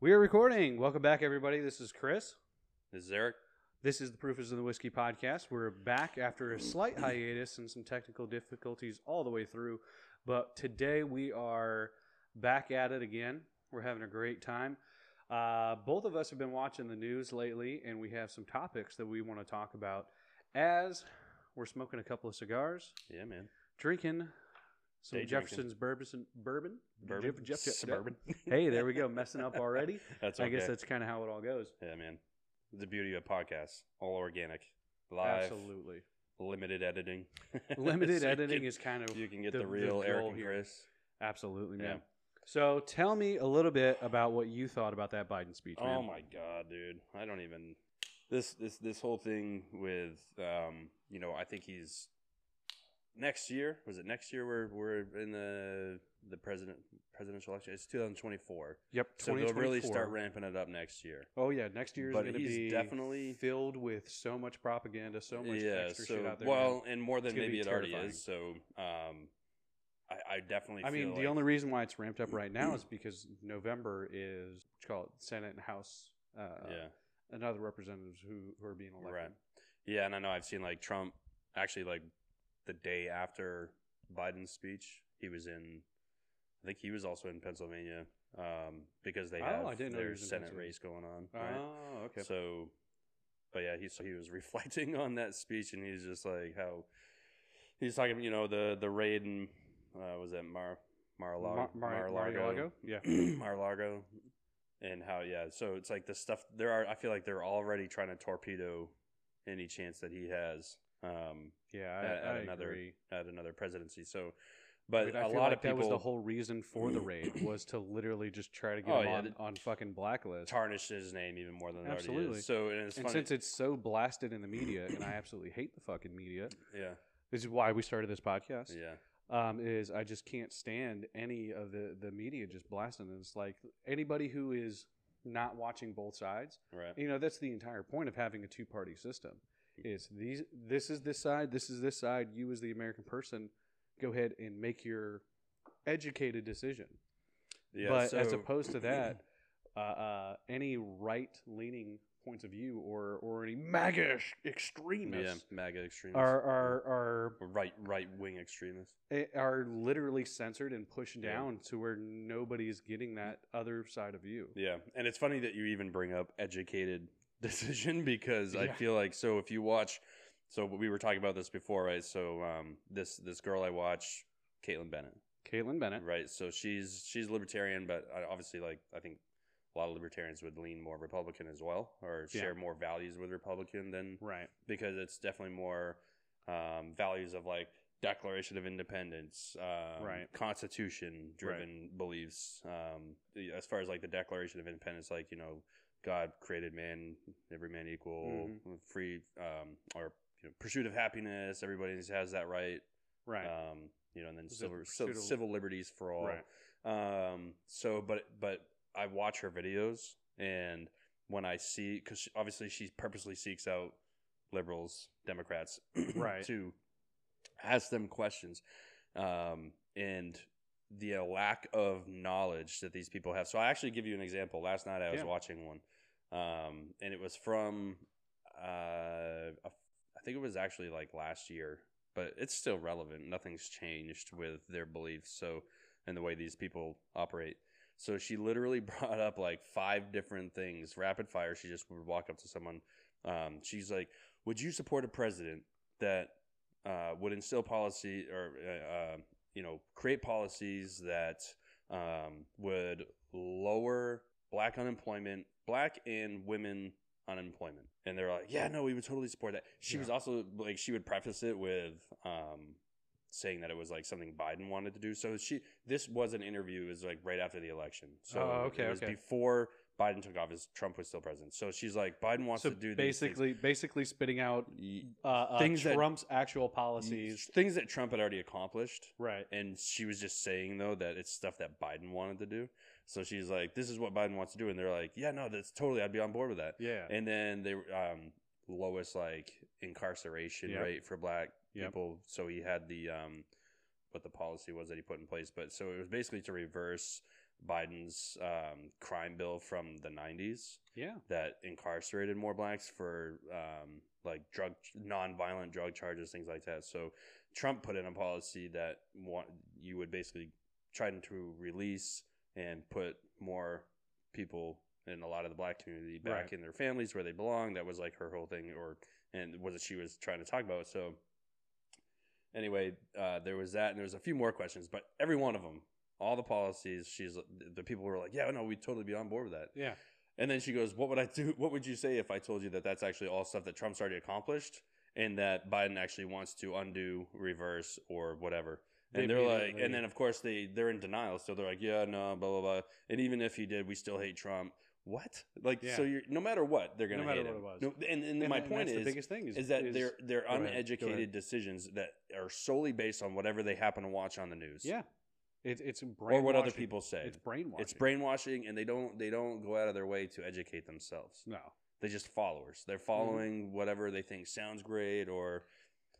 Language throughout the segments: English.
We are recording. Welcome back, everybody. This is Chris. This is Eric. This is the Proof is in the Whisky podcast. We're back after a slight hiatus and some technical difficulties all the way through. But today we are back at it again. We're having a great time. Uh, both of us have been watching the news lately, and we have some topics that we want to talk about as we're smoking a couple of cigars, Yeah, man. drinking some Day. Jefferson's bourbon. Bourbon? Bourbon. Jeff- Jeff- Jeff- Suburban. Hey, there we go. Messing up already. That's okay. I guess that's kind of how it all goes. yeah, man. The beauty of podcasts, all organic, live, Absolutely. limited editing. Limited So editing can- is kind of you can get the- the, the real Eric and here. Chris. absolutely Yeah. man. So tell me a little bit about what you thought about that Biden speech. Man. Oh my god, dude! I don't even this this this whole thing with um you know I think he's next year was it next year we're we're in the the president presidential election it's 2024 Yep. so they'll really start ramping it up next year Oh yeah, next year is going to be definitely- filled with so much propaganda, so much yeah extra so shit out there. well and more than maybe be it already is so um I, I definitely. I mean, feel the only reason why it's ramped up right now is because November is what you call it, Senate and House, uh, yeah and other representatives who, who are being elected. Right. Yeah, and I know I've seen like Trump actually like the day after Biden's speech, he was in. I think he was also in Pennsylvania um, because they Oh, have I didn't their Senate race going on. right? Oh, okay. So, but yeah, he so he was reflecting on that speech, and he's just like how he's talking. You know, the the raid in uh, was that Mar Mar-a-Lago, Mar- Mar- Mar-a-Lago? Mar-a-Lago? Yeah. Mar-a-Lago, and how yeah. So it's like the stuff there are. I feel like they're already trying to torpedo any chance that he has um, Yeah, I, at, at I another agree. at another presidency. So, but a lot like of people that was the whole reason for the raid was to literally just try to get Oh, him yeah, on, on fucking blacklist. tarnish his name even more than it already is. So and it's and funny. since it's so blasted in the media, and I absolutely hate the fucking media, yeah, this is why we started this podcast. yeah, Um, is I just can't stand any of the the media just blasting. And it's like anybody who is not watching both sides. right. You know, that's the entire point of having a two party system. Is these this is this side, this is this side. You as the American person, go ahead and make your educated decision. Yeah, but as opposed to that, uh, uh, any right leaning points of view or or any MAGA ex- yeah, extremists MAGA extremists are are are right right wing extremists. are literally censored and pushed Yeah. down to where nobody's getting that other side of you. Yeah, and it's funny that you even bring up educated decision because I feel like so if you watch, so we were talking about this before, right? So um, this this girl I watch, Kaitlin Bennett, Kaitlin Bennett. right? So she's she's libertarian, but obviously, like I think a lot of libertarians would lean more Republican as well, or Yeah. share more values with Republican than Right. because it's definitely more um, values of like Declaration of Independence, um, Right. Constitution driven beliefs. Um, as far as like the Declaration of Independence, like you know, God created man, every man equal, Mm-hmm. free, um, or you know, pursuit of happiness. Everybody has that right. Right. Um, you know, and then civil, civil liberties for all. right. Um, so, but but I watch her videos, and when I see, because obviously she purposely seeks out liberals, Democrats, Right. to ask them questions, um, and the uh, lack of knowledge that these people have. So, I actually give you an example. Last night I was Yeah. watching one, um, and it was from, uh, a- I think it was actually like last year, but it's still relevant. Nothing's changed with their beliefs. So, and the way these people operate. So she literally brought up like five different things, rapid fire. She just would walk up to someone. Um, she's like, "Would you support a president that uh, would instill policy or uh, uh, you know create policies that um, would lower black unemployment, black and women unemployment?" And they're like, "Yeah, no, we would totally support that." She Yeah. was also like, she would preface it with. Um, saying that it was like something Biden wanted to do. So she this was an interview is like right after the election. So Oh, okay, it was okay. before Biden took office, Trump was still president. So she's like Biden wants So to do basically, basically spitting out uh, uh, Things that- Trump's actual policies. things that Trump had already accomplished. Right. And she was just saying though that it's stuff that Biden wanted to do. So she's like, "This is what Biden wants to do," and they're like, "Yeah, no, that's totally. I'd be on board with that." Yeah. And then they um, lowest like incarceration Yep. rate for black Yep. people. So he had the um, what the policy was that he put in place. But so it was basically to reverse Biden's um, crime bill from the '90s Yeah. that incarcerated more blacks for um, like drug non-violent drug charges, things like that. So Trump put in a policy that want, you would basically try to release and put more people in a lot of the black community back Right. in their families where they belong. That was like her whole thing, or and what she was trying to talk about. So anyway, uh, there was that, and there was a few more questions, but every one of them, all the policies, she's the people were like, yeah, no, we'd totally be on board with that. Yeah. And then she goes, "What would I do? What would you say if I told you that that's actually all stuff that Trump's already accomplished, and that Biden actually wants to undo, reverse, or whatever?" And they're like, and then of course they they're in denial, so they're like, "Yeah, no, blah blah blah." And even if he did, we still hate Trump. What? Like, Yeah. so you're no matter what, they're gonna No matter hate what him. it was. No, and, and, And my point is, the biggest thing is, is that they're they're ahead, ahead. uneducated decisions that are solely based on whatever they happen to watch on the news. yeah. It's it's or what other people say. It's brainwashing. It's brainwashing, and they don't they don't go out of their way to educate themselves. No. They're just followers. They're Mm-hmm. following whatever they think sounds great, or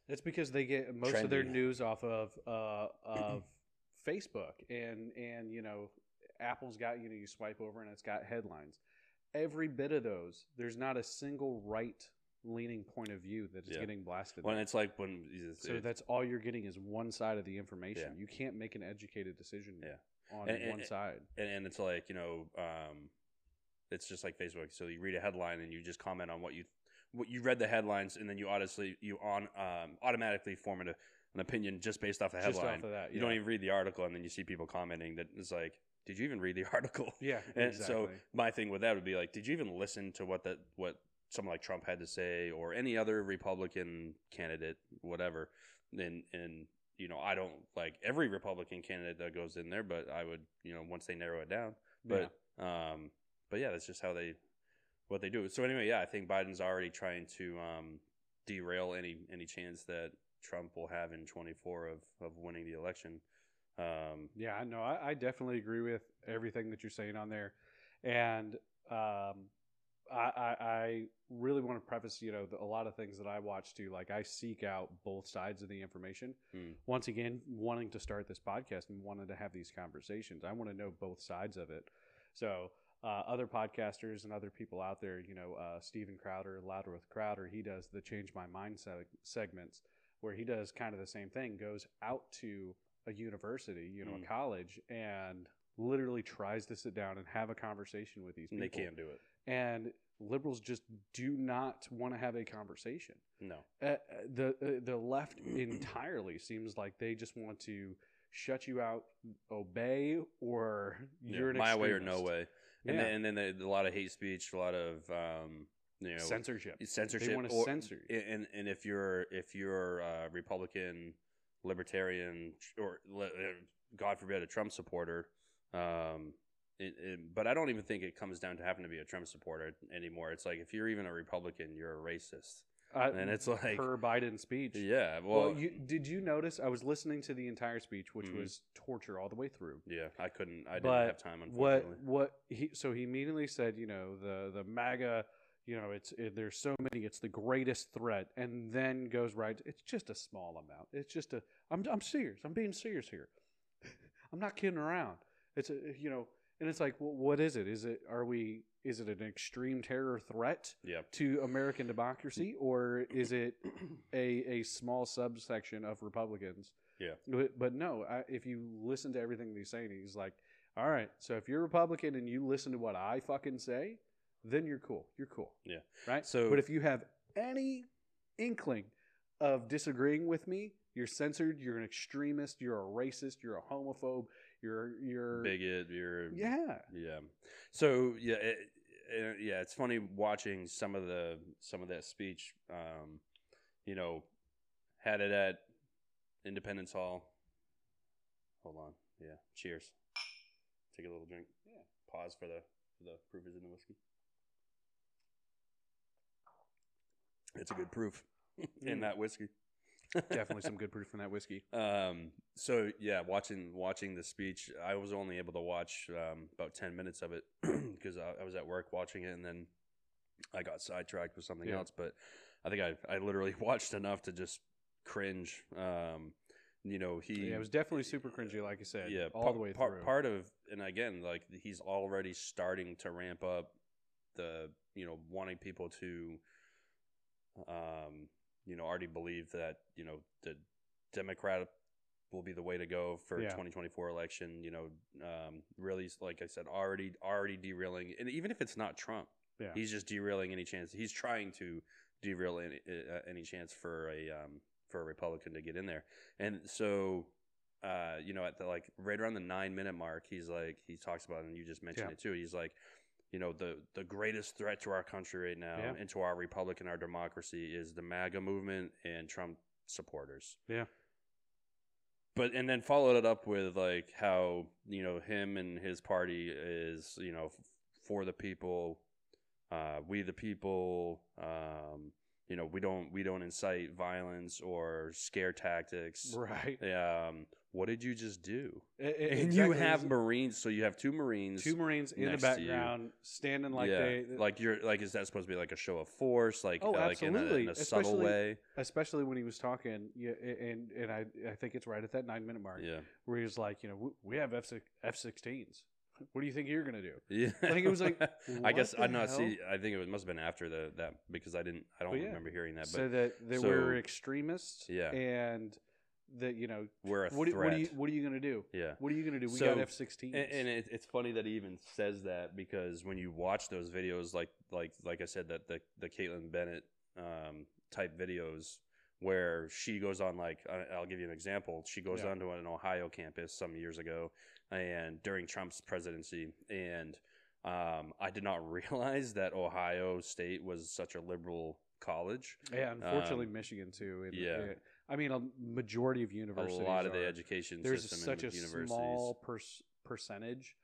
It's because they get most of their news off of uh, of Facebook and and you know Apple's got you know you swipe over and it's got headlines. Every bit of those, there's not a single right leaning point of view that is Yeah. getting blasted. when it's like when so it- that's all you're getting is one side of the information. Yeah. You can't make an educated decision Yeah. on And- and- one side. and, and it's like you know um, it's just like facebook so you read a headline and you just comment on what you what you read the headlines and then you honestly you on um, automatically form an, an opinion just based off the Just headline off of that, you don't even read the article and then you see people commenting that it's like did you even read the article Yeah, and exactly. so my thing with that would be like did you even listen to what that what someone like trump had to say or any other republican candidate whatever and and you know i don't like every republican candidate that goes in there but i would you know once they narrow it down. But um but yeah that's just how they what they do. So anyway yeah i think biden's already trying to um derail any any chance that trump will have in 24 of of winning the election. Um Yeah, I know. I, I definitely agree with everything that you're saying on there, and um, I, I, really want to preface, you know, the, a lot of things that I watch too. Like I seek out both sides of the information. Hmm. Once again, wanting to start this podcast and wanting to have these conversations, I want to know both sides of it. So. Uh, other podcasters and other people out there, you know, uh, Steven Crowder, Louder with Crowder, he does the Change My Mind seg- segments where he does kind of the same thing, goes out to a university, you know, Mm. a college, and literally tries to sit down and have a conversation with these and people. they can't do it And liberals just do not want to have a conversation. no Uh, the uh, the left entirely seems like they just want to shut you out, obey, or you're an my way or no way and Yeah. then, and then the, a lot of hate speech a lot of um you know censorship. censorship They want to or- censor you. and and if you're if you're uh, Republican, Libertarian, or uh, God forbid a Trump supporter, um, it, it, but I don't even think it comes down to having to be a Trump supporter anymore. It's like if you're even a Republican, you're a racist, Uh, and it's like per Biden speech. yeah, Well, well, you, did you notice? I was listening to the entire speech, which Mhm. was torture all the way through. yeah, I couldn't, I didn't But have time. What Unfortunately, what he so he immediately said, you know, the the MAGA, you know, it's it, there's so many, it's the greatest threat, and then goes right. It's just a small amount. It's just a. I'm I'm serious. I'm being serious here. I'm not kidding around. It's a you know, and it's like, well, what is it? Is it are we? Is it an extreme terror threat yeah, to American democracy, or is it a a small subsection of Republicans? Yeah. But, but no, I, if you listen to everything he's saying, he's like, all right, so if you're Republican and you listen to what I fucking say, then you're cool. You're cool. Yeah. Right. So- but if you have any inkling of disagreeing with me, you're censored. You're an extremist. You're a racist. You're a homophobe. You're you're bigot, you're Yeah. Yeah. So yeah, it, it- yeah, it's funny watching some of the some of that speech. Um, you know, had it at Independence Hall. Hold on. Yeah. Cheers. Take a little drink. Yeah. Pause for the for the proof is in the whiskey. It's a good proof in Mm. that whiskey. Definitely some good proof in that whiskey. Um, so yeah, watching watching the speech, I was only able to watch um, about ten minutes of it because I, I was at work watching it, and then I got sidetracked with something Yeah. else. But I think I I literally watched enough to just cringe. Um, you know he Yeah, it was definitely super cringy, like I said. yeah all par- the way through. part of and again like he's already starting to ramp up the you know wanting people to um you know already believe that you know the democrat will be the way to go for Yeah. 2024 election you know um really like i said already already derailing and even if it's not trump Yeah. he's just derailing any chance he's trying to derail any, uh, any chance for a um for a republican to get in there and so uh, you know, at the like right around the nine minute mark, he's like he talks about, it, and you just mentioned Yeah. it too. He's like, you know, the the greatest threat to our country right now Yeah. and to our republic and our democracy is the MAGA movement and Trump supporters. Yeah. But and then followed it up with like how you know him and his party is you know f- for the people, uh, we the people. Um, you know, we don't we don't incite violence or scare tactics. right. Um, what did you just do? E- e- And you have Marines, so you have two Marines. two Marines in the next to you. background standing like yeah, they like you're like is that supposed to be like a show of force? Like Oh, uh, like in a, absolutely. in a subtle way. especially when he was talking yeah, and and I I think it's right at that 9 minute mark Yeah, where he was like, you know, "We- have F F16s. What do you think you're going to do? yeah. I think it was like, I guess I'm not hell? see. I think it was, must have been after the that because I didn't. I don't yeah. remember hearing that. But so that they so- were extremists Yeah. and that you know we're a what, threat. what are you what are you going to do? yeah. What are you going to do? We So- got F16s. And, and it, it's funny that he even says that because when you watch those videos, like like like I said, that the the Kaitlin Bennett um, type videos where she goes on like I'll give you an example. She goes Yeah. on to an Ohio campus some years ago, and during Trump's presidency, and um, I did not realize that Ohio State was such a liberal college. yeah, unfortunately, um, Michigan too. And, yeah. I mean, a majority of universities. A lot of the are- education there's system such in a universities. small pers- percentage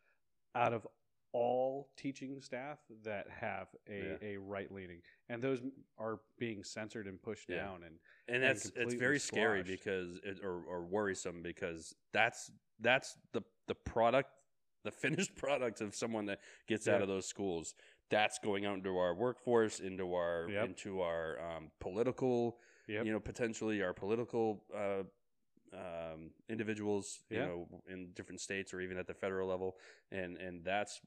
out of all teaching staff that have a, a right leaning, and those are being censored and pushed Yeah. down. And and and that's it's completely very scary because it, or, or worrisome because that's that's the the product the finished product of someone that gets out of those schools that's going out into our workforce into our Yep. into our um, political Yep. you know potentially our political uh, um, individuals you Yeah. know in different states or even at the federal level and and that's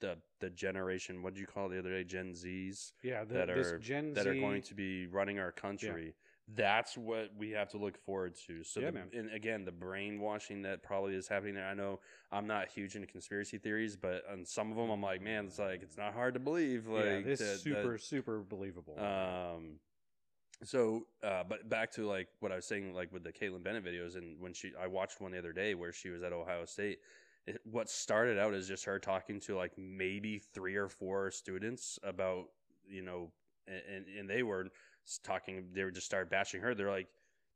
the the generation what did you call it the other day gen z's yeah, the, that are- Gen that Z, are going to be running our country. That's what we have to look forward to. So, Yeah, the, and again, the brainwashing that probably is happening there. I know I'm not huge into conspiracy theories, but on some of them, I'm like, man, it's like it's not hard to believe. Like yeah, this that- super super believable. um, so, uh, but back to like what I was saying, like with the Kaitlin Bennett videos, and when she, I watched one the other day where she was at Ohio State. It, what started out as just her talking to like maybe three or four students about you know and, and, and they were talking they would just start bashing her. They're like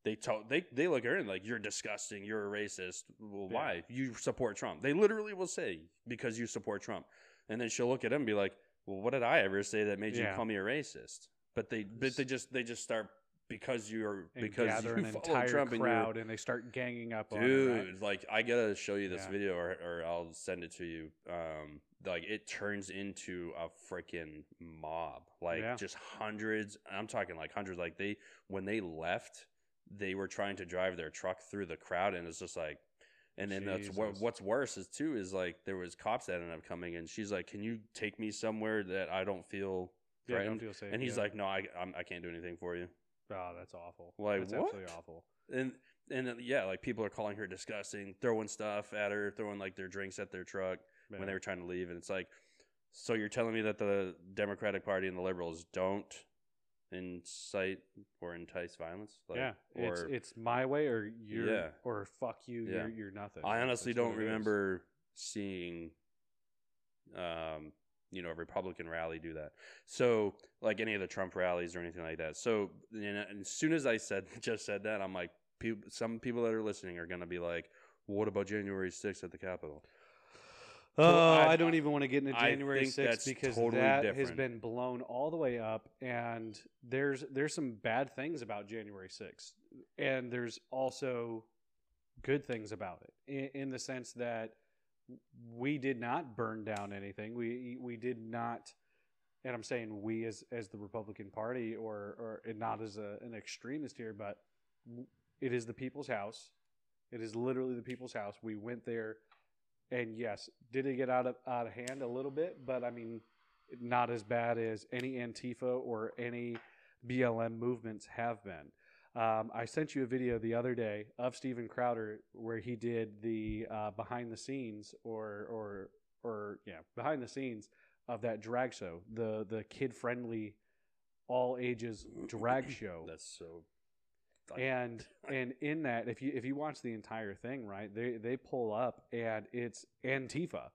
they told they they look at her and like you're disgusting. You're a racist. Well Yeah. why? You support trump. They literally will say because you support trump. And then she'll look at him and be like well what did i ever say that made you call me a racist but they but they just they just start because you're and because gather you an follow entire trump crowd and they start ganging up on her, Dude, right? like I gotta show you this Yeah. video, or, or I'll send it to you. Um, like it turns into a freaking mob, like Yeah. just hundreds. I'm talking like hundreds. Like they, when they left, they were trying to drive their truck through the crowd, and it's just like, and then that's what, what's worse is too is like there was cops that ended up coming, and she's like, "Can you take me somewhere that I don't feel Yeah, threatened?" don't feel safe. and he's yeah. like, "No, I, I'm, I can't do anything for you." "Oh, that's awful. Like, that's what? absolutely awful." and and uh, yeah, like people are calling her disgusting, throwing stuff at her, throwing like their drinks at their truck when they were trying to leave, and it's like, so you're telling me that the Democratic Party and the liberals don't incite or entice violence? Like, yeah, it's or it's my way or you're Yeah. or fuck you, Yeah. you're you're nothing. I honestly That's don't remember seeing, um, you know, a Republican rally do that. So, like any of the Trump rallies or anything like that. So, and as soon as I said just said that, I'm like, peop some people that are listening are gonna be like, "What about January 6th at the Capitol?" Oh, I- I, don't even want to get into January 6th because totally that has been blown all the way up, and there's there's some bad things about January 6th, and there's also good things about it in, in the sense that we did not burn down anything. We we did not, and I'm saying we as as the Republican Party or or not as a, an extremist here, but it is the people's house. It is literally the people's house. We went there, and yes, did it get out of out of hand a little bit? But I mean, not as bad as any Antifa or any BLM movements have been. Um, I sent you a video the other day of Steven Crowder where he did the uh, behind the scenes or or or yeah behind the scenes of that drag show, the the kid friendly, all ages drag show. That's so. and and in that, if you if you watch the entire thing, right, they they pull up and it's Antifa,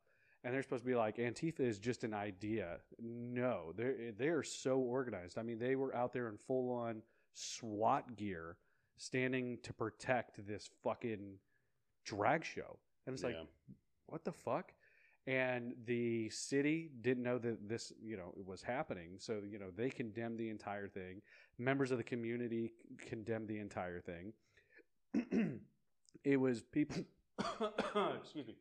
and they're supposed to be like Antifa is just an idea. No, they they are so organized. I mean, they were out there in full on SWAT gear, standing to protect this fucking drag show, and it's like, what the fuck? And the city didn't know that this, you know, was happening. So, you know, they condemned the entire thing. Members of the community condemned the entire thing. it was people, excuse me,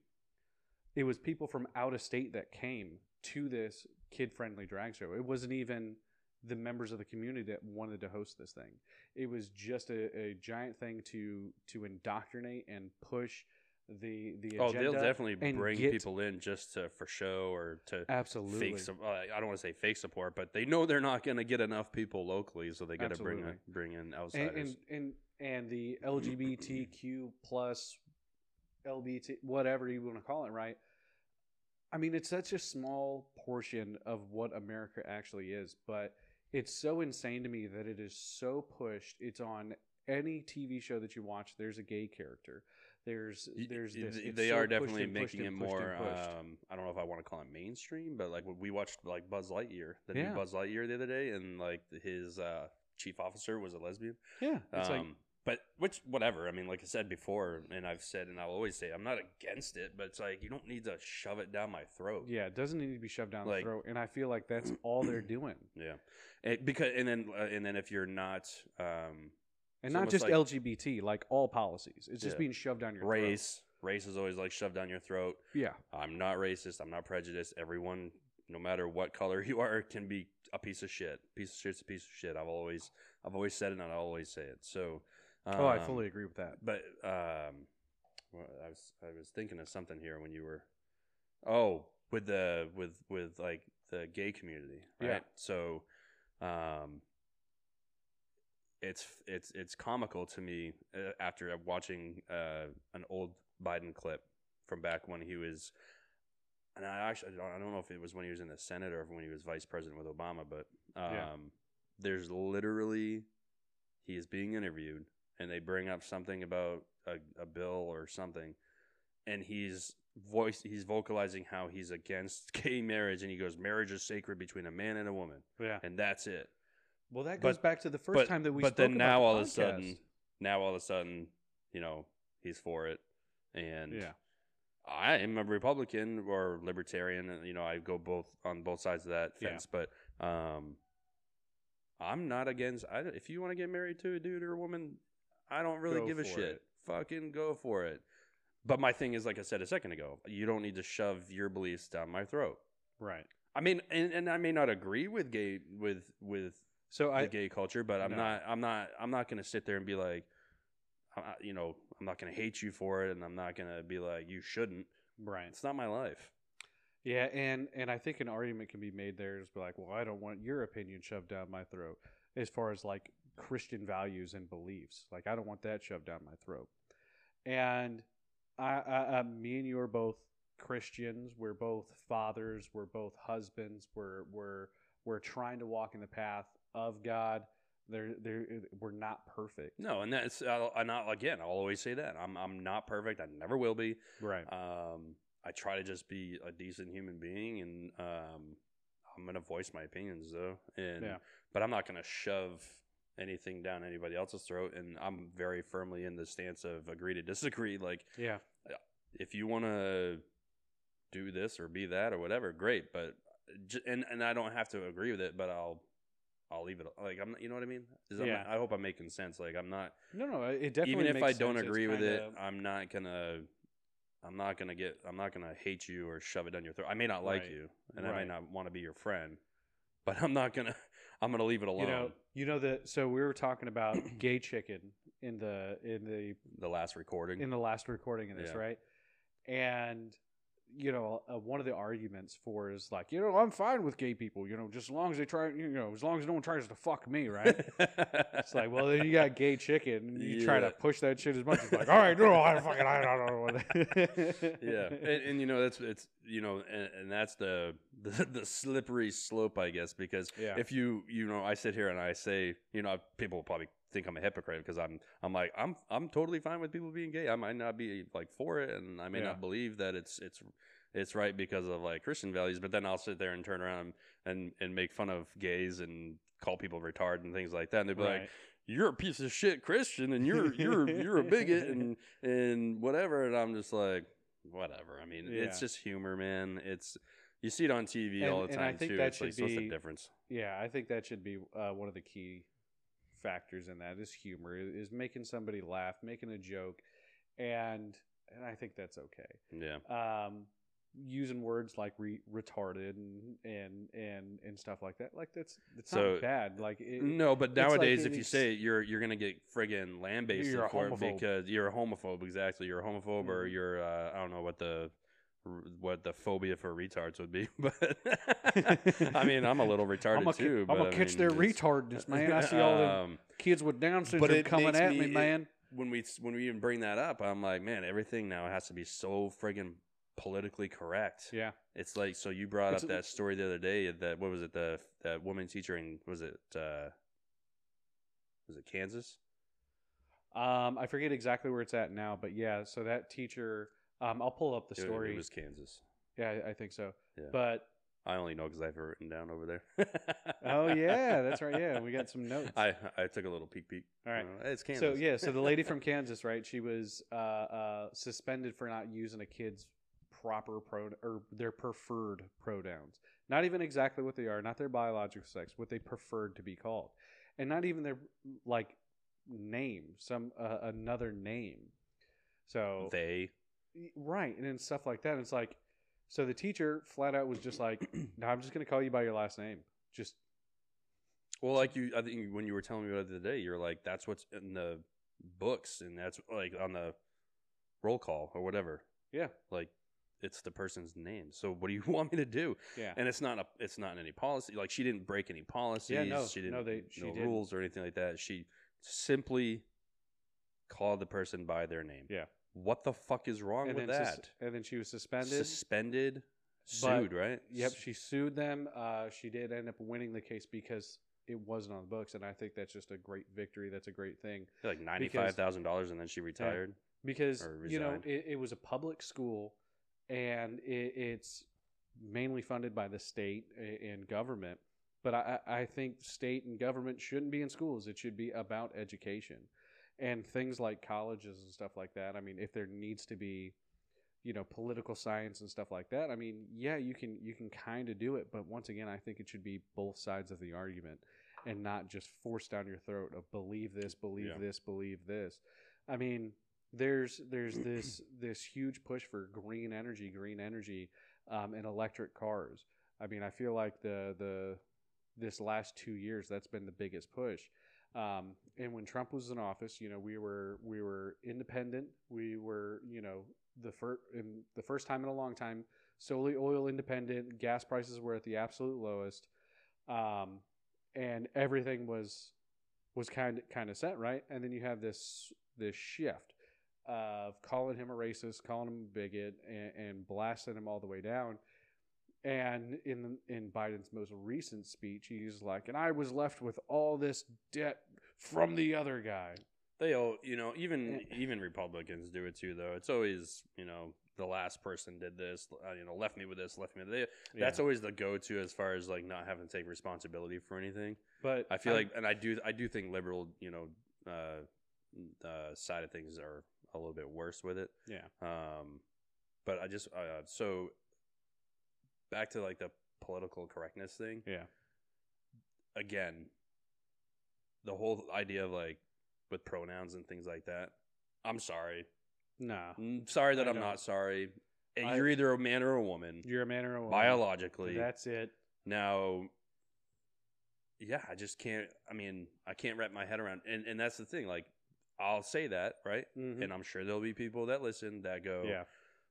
it was people from out of state that came to this kid friendly drag show. It wasn't even the members of the community that wanted to host this thing. It was just a, a giant thing to to indoctrinate and push the the Oh, they'll definitely bring get- people in just to for show or to absolutely fake. Uh, I don't want to say fake support, but they know they're not going to get enough people locally, so they got to bring a, bring in and, and and and the LGBTQ plus LBT whatever you want to call it, right? I mean, it's such a small portion of what America actually is, but it's so insane to me that it is so pushed. It's on any TV show that you watch. There's a gay character. There's there's this. It's they so are definitely making it more. Um, I don't know if I want to call it mainstream, but like we watched like Buzz Lightyear, the Yeah. new Buzz Lightyear the other day, and like his uh, chief officer was a lesbian. yeah, it's um, like but which whatever. I mean, like I said before, and I've said, and I'll always say, I'm not against it, but it's like you don't need to shove it down my throat. yeah, it doesn't need to be shoved down Like- the throat, and I feel like that's all they're doing. Yeah, and because and then uh, and then if you're not um, And not just like- LGBT, like all policies. It's just Yeah. being shoved down your throat. race, race is always like shoved down your throat. Yeah, I'm not racist. I'm not prejudiced. Everyone, no matter what color you are, can be a piece of shit. Piece of shit's a piece of shit. I've always, I've always said it, and I'll always say it. So, um, oh, I fully agree with that. But um, well, I was, I was thinking of something here when you were, oh, with the with with like the gay community, right? Yeah. So, um, it's it's it's comical to me uh, after watching uh, an old Biden clip from back when he was, and I actually I don't, know if it was when he was in the Senate or when he was vice president with Obama, but um, Yeah. there's literally he is being interviewed and they bring up something about a, a bill or something, and he's voice he's vocalizing how he's against gay marriage and he goes marriage is sacred between a man and a woman Yeah. and that's it Well, that But- goes back to the first but, time that we. but spoke then about now the all of a sudden now all of a sudden you know he's for it and yeah, I am a Republican or libertarian. and, You know, I go both on both sides of that Yeah. fence. But um, I'm not against. I, if you want to get married to a dude or a woman, I don't really Go give a shit. it. Fucking go for it. But my thing is, like I said a second ago, you don't need to shove your beliefs down my throat. right. I mean, and, and I may not agree with gay with with So the I gay culture, but I'm No. not. I'm not. I'm not going to sit there and be like, I- you know, I'm not going to hate you for it, and I'm not going to be like, you shouldn't. right. It's not my life. Yeah, and and I think an argument can be made there is be like, well, I don't want your opinion shoved down my throat as far as like Christian values and beliefs. Like I don't want that shoved down my throat. And I, I, I me and you are both Christians. We're both fathers. We're both husbands. We're we're we're trying to walk in the path of God. There, there, we're not perfect. No, and that's I'll, I not again. I'll always say that I'm I'm not perfect. I never will be. Right. Um, I try to just be a decent human being, and um, I'm gonna voice my opinions though, and Yeah. but I'm not gonna shove anything down anybody else's throat. And I'm very firmly in the stance of agree to disagree. Like Yeah. Uh, if you want to do this or be that or whatever, great. But and and I don't have to agree with it, but I'll. I'll leave it like I'm. You know what I mean? Yeah. I hope I'm making sense. Like I'm not No, no. It definitely even if I don't sense. It's agree with it, kinda- I'm not gonna. I'm not gonna get. I'm not gonna hate you or shove it down your throat. I may not like Right. you, and I may not want to be your friend, but I'm not gonna. I'm gonna leave it alone. You know, you know that. So we were talking about gay chicken in the in the The last recording. in the last recording of this, Yeah. right? And you know, uh, one of the arguments for is like, you know, I'm fine with gay people, you know, just as long as they try, you know, as long as no one tries to fuck me, right? it's like, well, then you got gay chicken, and you try to push that shit as much as like, all right, no, I fucking, I don't know. yeah, and, and you know that's it's you know, and, and that's the, the the slippery slope, I guess, because Yeah. if you you know, I sit here and I say, you know, people will probably think I'm a hypocrite because I'm I'm like I'm I'm totally fine with people being gay. I might not be like for it, and I may Yeah. not believe that it's it's it's right because of like Christian values. But then I'll sit there and turn around and and make fun of gays and call people retarded and things like that, and they'd be like, you're a piece of shit Christian and you're you're you're a bigot and and whatever and I'm just like whatever. I mean, it's just humor, man. It's you see it on TV And- all the and I time think too. that It's like should so what's the difference? Yeah, I think that should be uh, one of the key factors in that is humor, is making somebody laugh, making a joke, and and I think that's okay. Yeah. Um, using words like re- retarded and, and and and stuff like that, like that's it's So- not bad. Like it, No, but it's like nowadays, if you ex- say it, you're you're gonna get friggin' lambasted You're for it because you're a homophobe. Exactly, you're a homophobe, or Mhm. you're uh, I don't know what the what the phobia for retards would be, but I mean I'm a little retarded I'm gonna, too. I'm gonna I catch mean, their it's- retardness, man. I see all them Um, kids with Down syndrome it coming makes at me- me, it- man. when we when we even bring that up, I'm like, man, everything now has to be so friggin' politically correct. yeah, It's like so you brought It's- up that story the other day that what was it the that woman teacher in was it uh was it Kansas? um, I forget exactly where it's at now, but yeah. So that teacher, um, I'll pull up the story. It, was Kansas. yeah, I, I think so. Yeah. But I only know because I have it written down over there. oh yeah, that's right. Yeah, we got some notes. I I took a little peek peek. All right. Uh, it's Kansas. So yeah, so the lady from Kansas, right? She was uh, uh, suspended for not using a kid's proper pro or their preferred pronouns. Not even exactly what they are, not their biological sex, what they preferred to be called, and not even their like name, some uh, another name. So they right, and then stuff like that. It's like, so the teacher flat out was just like, "No, I'm just going to call you by your last name." Just well, like you, I think when you were telling me about the other day, you're like, that's what's in the books, and that's like on the roll call or whatever. yeah, Like, it's the person's name. So what do you want me to do? yeah. And it's not a, it's not in any policy. Like she didn't break any policies. yeah, no, she didn't no, they- she no didn't. rules or anything like that. She simply called the person by their name. Yeah. What the fuck is wrong and with then sus- that? and then she was suspended. Suspended, sued, right? Yep, she sued them. Uh, she did end up winning the case because it wasn't on the books, and I think that's just a great victory. That's a great thing like ninety five thousand dollars, and then she retired. because Or you know resigned. it, it was a public school, and it, it's mainly funded by the state a- and government. But I, I I think state and government shouldn't be in schools. It should be about education and things like colleges and stuff like that. I mean, if there needs to be, you know, political science and stuff like that, I mean, yeah, you can you can kind of do it. But once again, I think it should be both sides of the argument and not just forced down your throat of believe this, believe Yeah. this, believe this. I mean, there's there's this this huge push for green energy, green energy, um, and electric cars. I mean, I feel like the the this last two years that's been the biggest push. Um, and when Trump was in office, you know, we were we were independent. We were, you know, the first the first time in a long time, solely oil independent. Gas prices were at the absolute lowest, um, and everything was was kind of kind of set right. And then you have this this shift of calling him a racist, calling him a bigot, and, and blasting him all the way down. And in in Biden's most recent speech, he's like, "And I was left with all this debt from the other guy." They all, you know, even even Republicans do it too. Though it's always, you know, the last person did this, uh, you know, left me with this, left me with that. That's Yeah. always the go-to as far as like not having to take responsibility for anything. But I feel like, and I do, I do think liberal, you know, uh, uh, side of things are a little bit worse with it. yeah, Um, but I just, uh, so back to like the political correctness thing yeah, again, the whole idea of like with pronouns and things like that. I'm sorry. nah, I'm sorry that I I'm don't. not sorry. And I- You're either a man or a woman you're a man or a woman. biologically. That's it. Now, yeah, I just can't. I mean, I can't wrap my head around, and and that's the thing. Like, I'll say that, right? Mhm. And I'm sure there'll be people that listen that go, yeah,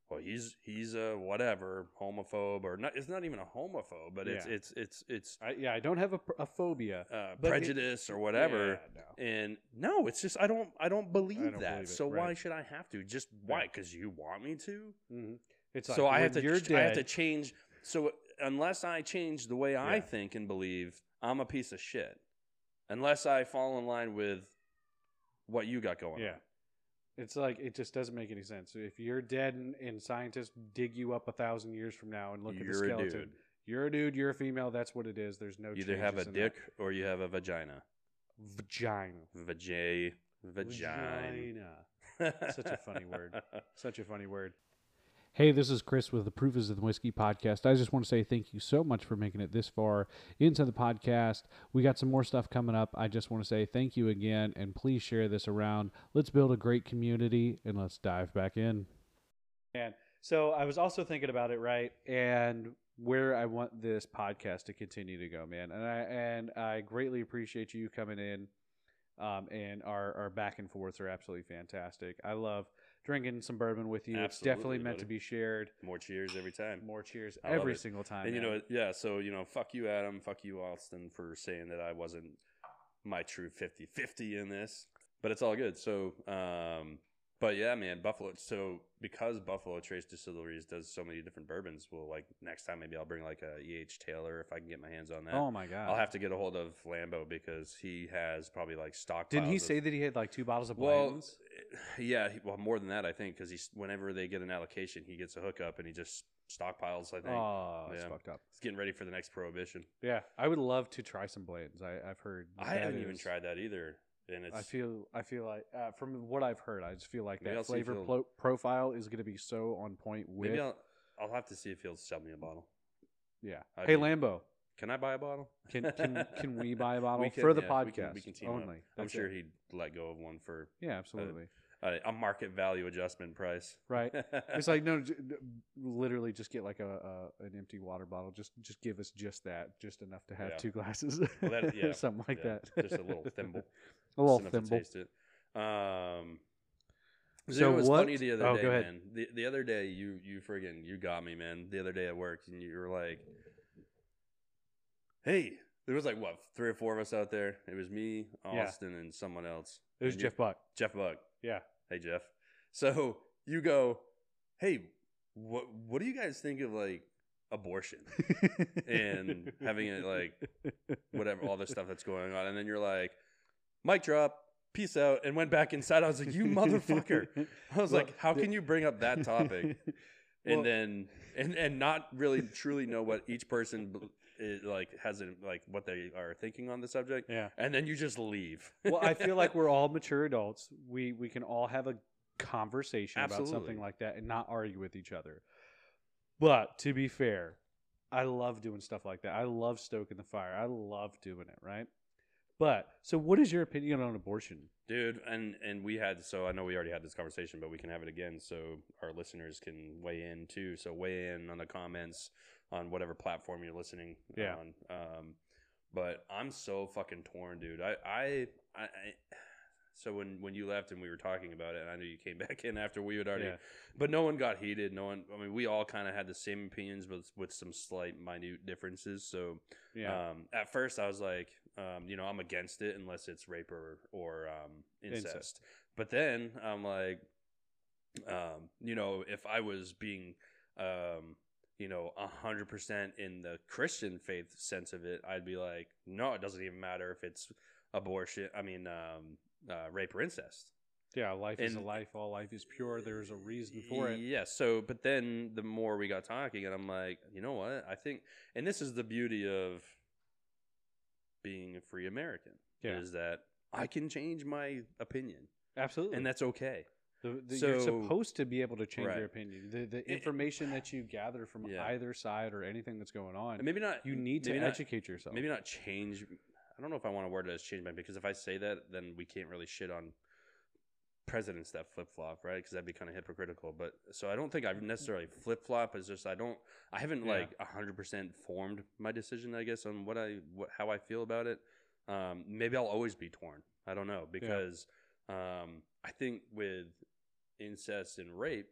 well, he's he's a whatever homophobe or not. It's not even a homophobe, but it's Yeah. it's it's it's I, yeah. I don't have a, a phobia. uh, But it- prejudice or whatever. Yeah, no. And no, it's just I don't I don't believe don't that. believe it, so why should I have to? Just why? Right. Because you want me to? Mhm. It's so like I have to dead. I have to change. So unless I change the way I think and believe, I'm a piece of shit. Unless I fall in line with what you got going Yeah. on. It's like it just doesn't make any sense. If you're dead and, and scientists dig you up a thousand years from now and look at the You're a skeleton, dude. you're a dude, you're a female. That's what it is. There's no You either have a changes in that. dick or you have a vagina. vagina. Vajay. Vagina. Such a funny word. Such a funny word. Hey, this is Chris with the Proof is the Whisky podcast. I just want to say thank you so much for making it this far into the podcast. We got some more stuff coming up. I just want to say thank you again and please share this around. Let's build a great community and let's dive back in. And so I was also thinking about it, right? And where I want this podcast to continue to go, man. And I and I greatly appreciate you coming in. Um, and our, our back and forths are absolutely fantastic. I love drinking some bourbon with you. it's definitely Absolutely, meant buddy. to be shared. More cheers every time. More cheers I every single time. And you man. know, yeah, so, you know, fuck you, Adam. Fuck you, Austin, for saying that I wasn't my true 50 50 in this. But it's all good. So, um, but yeah, man, Buffalo. So, because Buffalo Trace Distilleries does so many different bourbons, well, like next time maybe I'll bring like a E.H. Taylor if I can get my hands on that. oh my god! I'll have to get a hold of Lambo because he has probably like stock. Didn't he say that he had like two bottles of Well, yeah, he- well, more than that, I think, because he's whenever they get an allocation, he gets a hookup and he just stockpiles. I think Oh, it's fucked up. he's getting ready for the next prohibition. Yeah, I would love to try some Blanton's. I, I've heard. I haven't even tried that either, and it's I feel. I feel like uh, from what I've heard, I just feel like Maybe that I'll see if flavor he'll- plo- profile is going to be so on point with. maybe I'll I'll have to see if he'll sell me a bottle. yeah. I'd hey be- Lambo, Can I buy a bottle? can can can we buy a bottle We can, for the yeah, podcast we can- we can team up. only? I'm That's sure it. he'd let go of one for Yeah, absolutely. a, a market value adjustment price. right. It's like no, j- d- literally just get like a, a an empty water bottle. Just just give us just that, just enough to have Yeah. two glasses, Well, that- yeah, something like yeah, that. just a little thimble. A little Just enough to thimble. taste it. Um, So so it was what- funny the other oh, day, go ahead. man. The, the other day, you you friggin' you got me, man. The other day at work, and you were like, "Hey, there was like what three or four of us out there. It was me, Yeah. Austin, and someone else. It was And you- Jeff Buck. Jeff Buck. Yeah. Hey, Jeff. So you go, hey, what what do you guys think of like abortion and having it like whatever all this stuff that's going on? And then you're like, mic drop, peace out, and went back inside. I was like, you motherfucker. I was Well, like, how can you bring up that topic Well- and then and and not really truly know what each person is, like has in, like what they are thinking on the subject, yeah. and then you just leave. Well, I feel like we're all mature adults. We we can all have a conversation about something like that and not argue with each other. But to be fair, I love doing stuff like that. I love stoking the fire. I love doing it, right? But so what is your opinion on abortion? dude and and we had so i know we already had this conversation but we can have it again so our listeners can weigh in too so weigh in on the comments on whatever platform you're listening Yeah. on um but i'm so fucking torn dude i i i, I so when when you left and we were talking about it and i knew you came back in after we had already Yeah. but no one got heated no one i mean we all kind of had the same opinions but with some slight minute differences so Yeah. um, at first, I was like, um, you know, I'm against it unless it's rape or or um, incest. Incest. But then I'm like, um, you know, if I was being, um, you know, hundred percent in the Christian faith sense of it, I'd be like, no, it doesn't even matter if it's abortion. I mean, um, uh, rape or incest. yeah, life is a life. All life is pure. There's a reason for it. Yeah. So, but then the more we got talking, and I'm like, you know what? I think, and this is the beauty of being a free American Yeah. is that I can change my opinion, Absolutely. and that's okay. The, the, you're supposed to be able to change Right. your opinion. The, the It- information that you gather from Yeah. either side or anything that's going on, And maybe not. you need to not- educate yourself. Maybe not change. I don't know if I want to word it as change my because if I say that, then we can't really shit on presidents that flip flop, right? Because that'd be kind of hypocritical. But so I don't think I've necessarily flip flop. It's just I don't. I haven't Yeah. like hundred percent formed my decision. I guess on what I what how I feel about it. Um, maybe I'll always be torn. I don't know because Um, I think with incest and rape,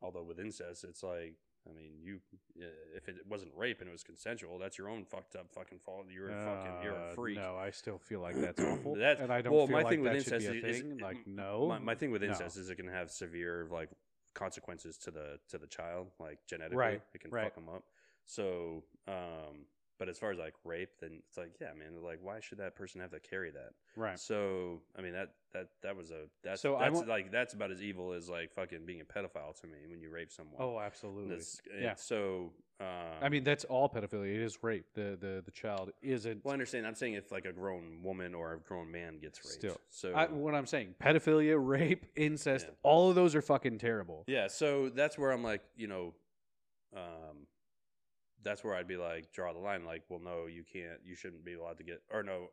although with incest, it's like, I mean, you uh, if it wasn't rape and it was consensual, that's your own fucked up fucking fault. You're a fucking you're a Uh, freak. No, I still feel like that's awful. That's- and I don't well, feel my like thing with that should be a incest is- thing. is- like no, my, my thing with no. incest is it can have severe like consequences to the to the child, like genetically. Right, It can right. fuck them up. So, um, but as far as like rape, then it's like, yeah, man, like why should that person have to carry that? right. So, I mean that that that was a that's So I want- like that's about as evil as like fucking being a pedophile to me when you rape someone. Oh, absolutely. That's- yeah. So, um, I mean, that's all pedophilia. It is rape. The the the child isn't. well, I understand. I'm saying if like a grown woman or a grown man gets raped. Still. so I, what I'm saying, pedophilia, rape, incest, Yeah. all of those are fucking terrible. Yeah, so that's where I'm like, you know, um, that's where I'd be like, draw the line. Like, well, no, you can't. You shouldn't be allowed to get, or no,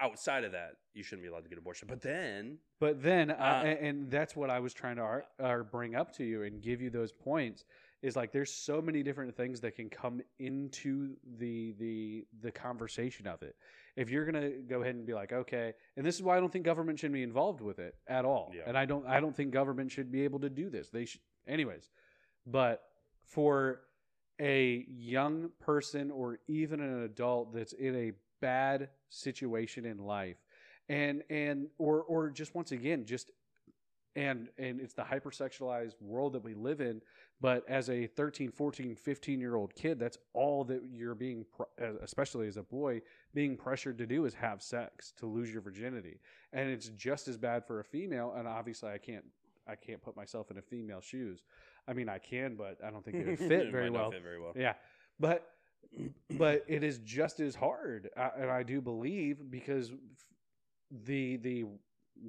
outside of that, you shouldn't be allowed to get abortion. But then, But then, uh, Uh, and, that's what I was trying to ar- or bring up to you and give you those points is like there's so many different things that can come into the the the conversation of it. If you're gonna go ahead and be like, okay, and this is why I don't think government should be involved with it at all, Yeah. and I don't I don't think government should be able to do this. They should, anyways. But for a young person or even an adult that's in a bad situation in life. And and or or just once again just and and it's the hypersexualized world that we live in but as a 13 14 15 year old kid that's all that you're being especially as a boy being pressured to do is have sex to lose your virginity. And it's just as bad for a female and obviously i can't i can't put myself in a female shoes i mean i can but i don't think it would fit It very well Fit very well. yeah, but but it is just as hard, I, and I do believe because the the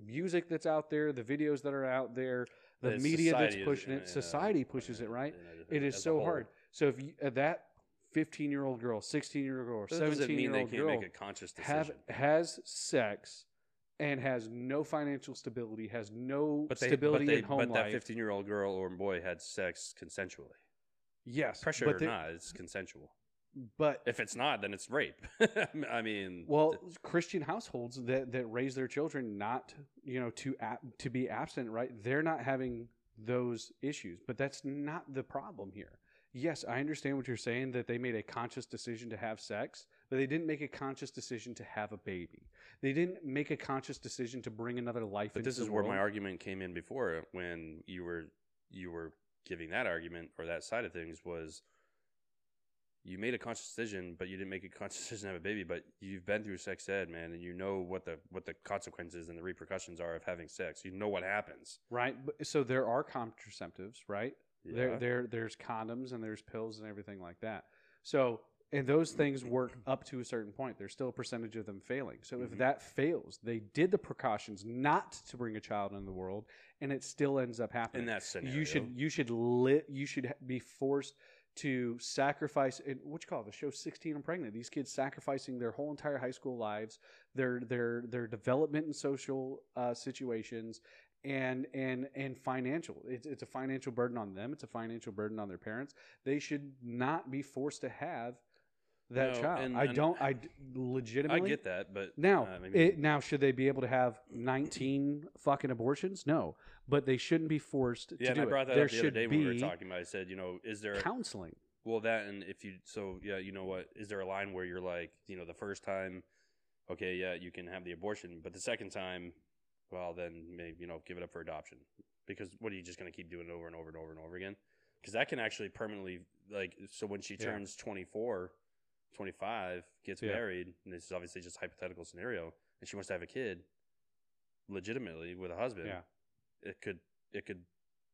music that's out there, the videos that are out there, the It's media that's society is- pushing it, a- society pushes it right. a- It is so hard. So if you, uh, that fifteen year old girl, sixteen year old girl, 17 year old girl make a conscious have decision. has sex and has no financial stability, has no but they, stability but they, in home but that life. 15 year old girl or boy had sex consensually. yes, Pressure but or they- not, it's consensual. But If it's not, then it's rape. I mean, Well, th- Christian households that, that raise their children not, you know, to ab- to be absent, right? They're not having those issues, but that's not the problem here. Yes, I understand what you're saying that they made a conscious decision to have sex, but they didn't make a conscious decision to have a baby. They didn't make a conscious decision to bring another life But into this is where my argument came in before when you were you were giving that argument or that side of things was you made a conscious decision, but you didn't make a conscious decision to have a baby. But you've been through sex ed, man, and you know what the what the consequences and the repercussions are of having sex. You know what happens. right? So there are contraceptives, right? Yeah. There, there, there's condoms and there's pills and everything like that. So, and those things work up to a certain point. There's still a percentage of them failing. So, if Mhm. that fails, they did the precautions not to bring a child into the world, and it still ends up happening. in that scenario. you should, you should lit, you should be forced to sacrifice. And what you call it, the show "16 and Pregnant"? These kids sacrificing their whole entire high school lives, their their their development and social uh, situations, and and and financial. It's it's a financial burden on them. It's a financial burden on their parents. They should not be forced to have that No, child. and- I and don't. I d- I legitimately I get that, but now, uh, mean, it, now should they be able to have 19 fucking abortions? No, but they shouldn't be forced yeah, to and do I brought it. that there up the other should day be when we were talking about. it. I said, you know, is there counseling. Well, that and if you so yeah, you know what? Is there a line where you're like, you know, the first time, okay, yeah, you can have the abortion, but the second time, well, then maybe you know, give it up for adoption because what are you just going to keep doing it over and over and over and over again? Because that can actually permanently like so when she Yeah. turns 24, 25, gets Yeah. married, and this is obviously just a hypothetical scenario, and she wants to have a kid, legitimately with a husband, Yeah. it could it could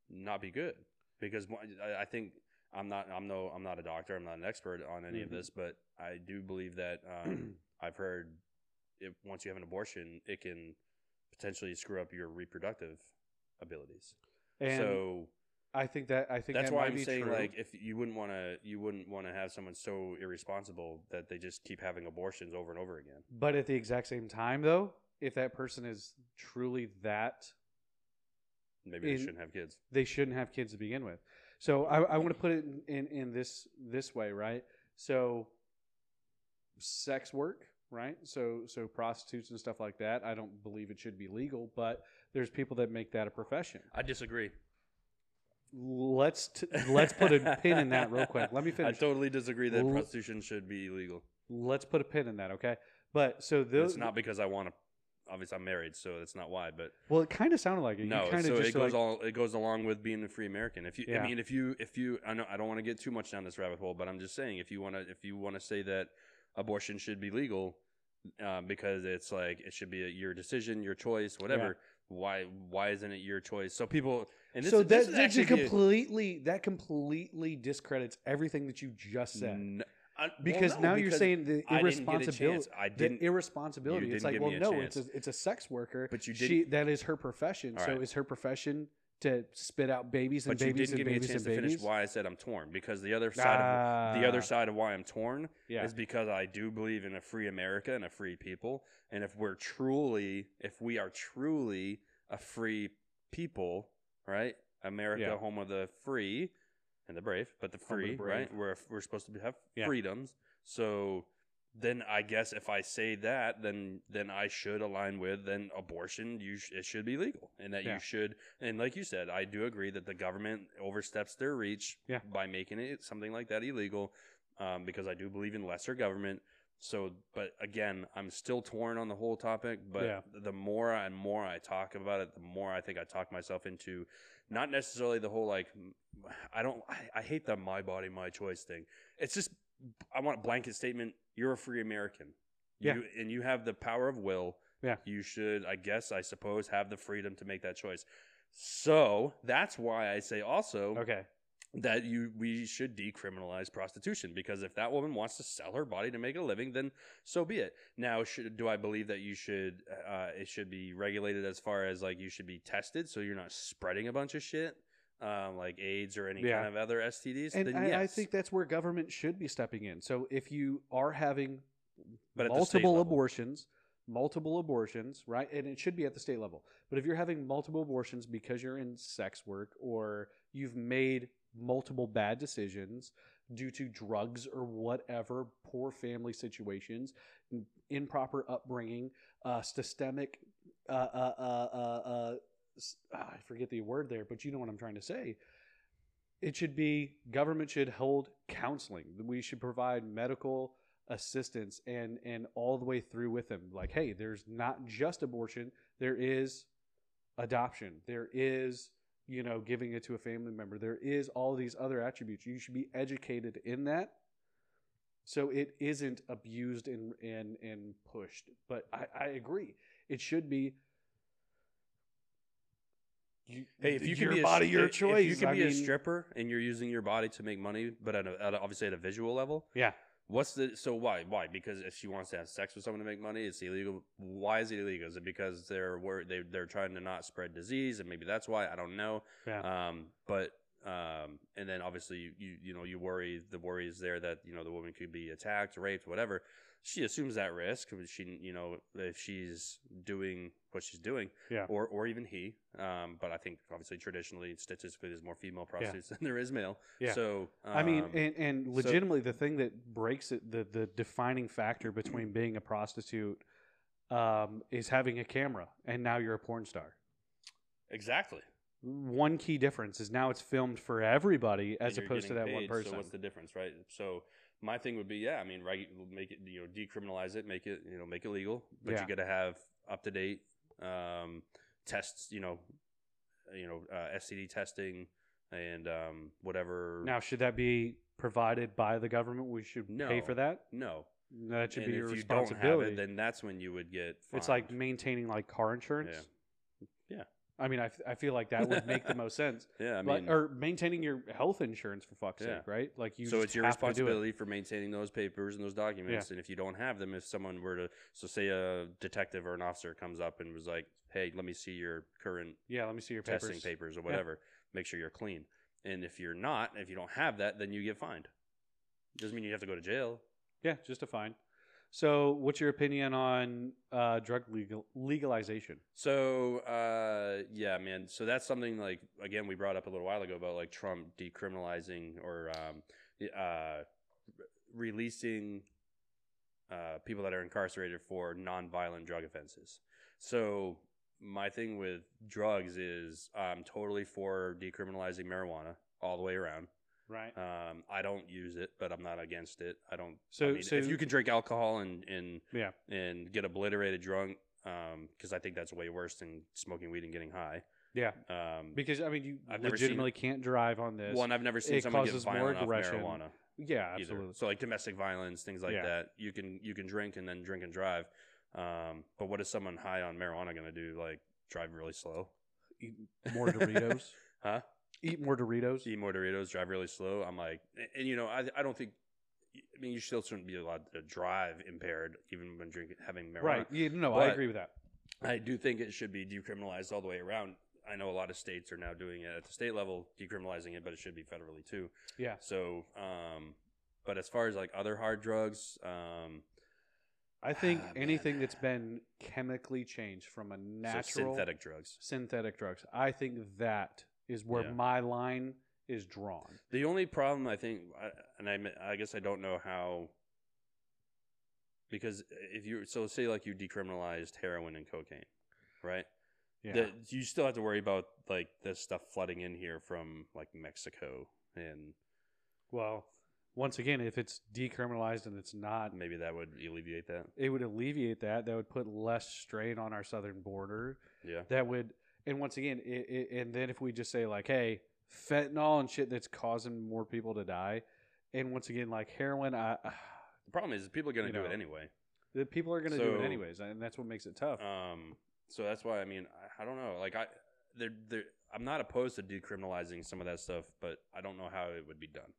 not be good because I, I think I'm not I'm no I'm not a doctor I'm not an expert on any Mhm. of this but I do believe that um, I've heard if once you have an abortion it can potentially screw up your reproductive abilities And so I think that I think that's that why I'm saying true. like if you wouldn't want to you wouldn't want to have someone so irresponsible that they just keep having abortions over and over again But at the exact same time, though, if that person is truly that, maybe they In- shouldn't have kids they shouldn't have kids to begin with. So I, I want to put it in, in, in this this way, right? So sex work, right? So so prostitutes and stuff like that. I don't believe it should be legal, but there's people that make that a profession. I disagree. Let's t- let's put a pin in that real quick. Let me finish. I totally disagree that L- prostitution should be illegal. Let's put a pin in that, okay? But so those it's not because I want to. Obviously, I'm married, so that's not why. But well, it kind of sounded like it. no, so it goes like, all it goes along with being a free American. If you, Yeah. I mean, if you, if you, I know I don't want to get too much down this rabbit hole, but I'm just saying, if you want to, if you want to say that abortion should be legal um, because it's like it should be a, your decision, your choice, whatever. Why, why isn't it your choice? So people, and this, so that, that actually completely that completely discredits everything that you just said. N- I- well, because no, now you're saying the I didn't get a irresponsibility. I the didn't. irresponsibility. you It's didn't like, well, no, it's a, it's a sex worker. But you She didn't- that is her profession. All So right. is her profession to spit out babies and but you didn't and give me a chance to finish why I said I'm torn because the other side of the other Ah, side of why I'm torn Yeah. is because I do believe in a free America and a free people. And if we're truly, if we are truly a free people, right? America, Yeah. home of the free and the brave, but the the free, brave. right? We're we're supposed to have Yeah. freedoms. So then I guess if I say that, then then I should align with then abortion. You sh- it should be legal, and that Yeah. you should. And like you said, I do agree that the government oversteps their reach Yeah. by making it something like that illegal, um, because I do believe in lesser government. So, but again, I'm still torn on the whole topic. But Yeah. the more and more I talk about it, the more I think I talk myself into not necessarily the whole like I don't I, I hate the my body my choice thing. It's just I want a blanket statement. You're a free American. Yeah. You, and you have the power of will. Yeah. You should, I guess, I suppose, have the freedom to make that choice. So that's why I say also Okay. that you we should decriminalize prostitution because if that woman wants to sell her body to make a living, then so be it. Now, should, do I believe that you should uh, it should be regulated as far as like you should be tested so you're not spreading a bunch of shit um, like AIDS or any Yeah. kind of other STDs? And then I, I think that's where government should be stepping in. So if you are having But at the state multiple abortions, multiple abortions, right? And it should be at the state level. But if you're having multiple abortions because you're in sex work or you've made multiple bad decisions due to drugs or whatever, poor family situations, improper upbringing, uh, systemic, uh, uh, ah, I forget the word there, but you know what I'm trying to say. It should be government should hold counseling. We should provide medical assistance and and all the way through with them. Like, hey, there's not just abortion. There is adoption. There is you know giving it to a family member. There is all these other attributes. You should be educated in that. So it isn't abused and and and pushed. But I, I agree. It should be. You, Hey, if you your can be a, body, your if- choice. If you can I be a stripper and you're using your body to make money, but at, a, at a, obviously at a visual level, Yeah. What's the so why why because if she wants to have sex with someone to make money, it's illegal. Why is it illegal? Is it because they're they they're trying to not spread disease and maybe that's why I don't know. Yeah. Um, but um, and then obviously you, you you know you worry the worry is there that you know the woman could be attacked, raped, whatever. She assumes that risk. She you know if she's doing what she's doing, Yeah. or or even he. Um, but I think obviously traditionally statistically there's more female prostitutes than there is male. Yeah. So um, I mean, and, and so- legitimately, the thing that breaks it, the the defining factor between being a prostitute, um, is having a camera, and now you're a porn star. exactly. One key difference is now it's filmed for everybody as opposed to that getting one person. So what's the difference, right? So my thing would be, yeah, I mean, regu- make it, you know, decriminalize it, make it, you know, make it legal, but Yeah. you got to have up to date um, tests, you know, you know, uh, STD testing and um, whatever. now, should that be provided by the government? We should pay for that. no, That should and be your if you don't have responsibility. it, then that's when you would get. it's like maintaining like car insurance. Yeah. Yeah. I mean, I, f- I feel like that would make the most sense. yeah, I Like- mean, or maintaining your health insurance for fuck's Yeah. sake, right? Like you. so it's your to it. responsibility for maintaining those papers and those documents. And if you don't have them, if someone were to, so say a detective or an officer comes up and was like, "Hey, let me see your current Yeah, let me see your testing papers. papers or whatever. Make sure you're clean. And if you're not, if you don't have that, then you get fined. Doesn't mean you have to go to jail. Yeah, just a fine. So, what's your opinion on uh, drug legal legalization? So uh, yeah, man. So that's something like again we brought up a little while ago about like Trump decriminalizing or um, uh, releasing uh, people that are incarcerated for nonviolent drug offenses. So my thing with drugs is I'm totally for decriminalizing marijuana all the way around. Right. Um, I don't use it, but I'm not against it. I don't. So- I mean, so- if you can drink alcohol and and Yeah. and get obliterated drunk, because I think that's way worse than smoking weed and getting high. Yeah. Um, Because I mean, you I've never seen- legitimately can't drive on this. one, I've never seen it someone get violent off marijuana. yeah, either. absolutely. So like domestic violence, things like Yeah. that. You can you can drink and then drink and drive. Um, but what is someone high on marijuana going to do? Like drive really slow? Eat more Doritos. Huh? Eat more Doritos. Eat more Doritos, drive really slow. I'm like, and, and, you know, I I don't think. I mean, you still shouldn't be allowed to drive impaired, even when drinking having marijuana. Right. Yeah, no, I agree with that. I do think it should be decriminalized all the way around. I know a lot of states are now doing it at the state level, decriminalizing it, but it should be federally too. Yeah. So, um, but as far as like other hard drugs, um, I think Ah, man. anything that's been chemically changed from a so natural synthetic drugs. synthetic drugs, I think that is where Yeah. my line is drawn. The only problem I think, and I, I guess I don't know how, because if you so say like you decriminalized heroin and cocaine, right? Yeah. The- you still have to worry about like this stuff flooding in here from like Mexico, and well, once again, if it's decriminalized and it's not, maybe that would alleviate that. it would alleviate that. That would put less strain on our southern border. Yeah, That would, and once again, it, it, and then if we just say like, hey, fentanyl and shit that's causing more people to die, and once again, like heroin, I, the problem is people are going to do know, it anyway. the people are going to do it anyways, and that's what makes it tough. Um, so that's why I mean I, I don't know. Like I, they're, they're, I'm not opposed to decriminalizing some of that stuff, but I don't know how it would be done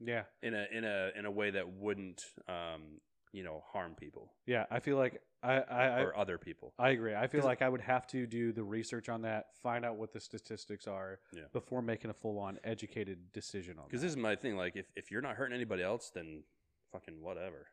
yeah, in a in a in a way that wouldn't um you know harm people yeah. I feel like I, I, I or other people. I agree. I feel 'Cause- like I would have to do the research on that, find out what the statistics are Yeah. before making a full on educated decision on Because that. this is my thing. Like if if you're not hurting anybody else, then fucking whatever.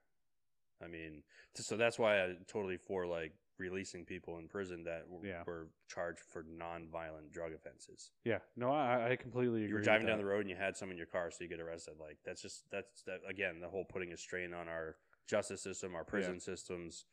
I mean, t- so that's why I totally for like releasing people in prison that w- Yeah. were charged for non-violent drug offenses. yeah, no, I, I completely agree. you were with driving down that. the road and you had some in your car, so you get arrested. Like that's just that's that again the whole putting a strain on our justice system, our prison systems,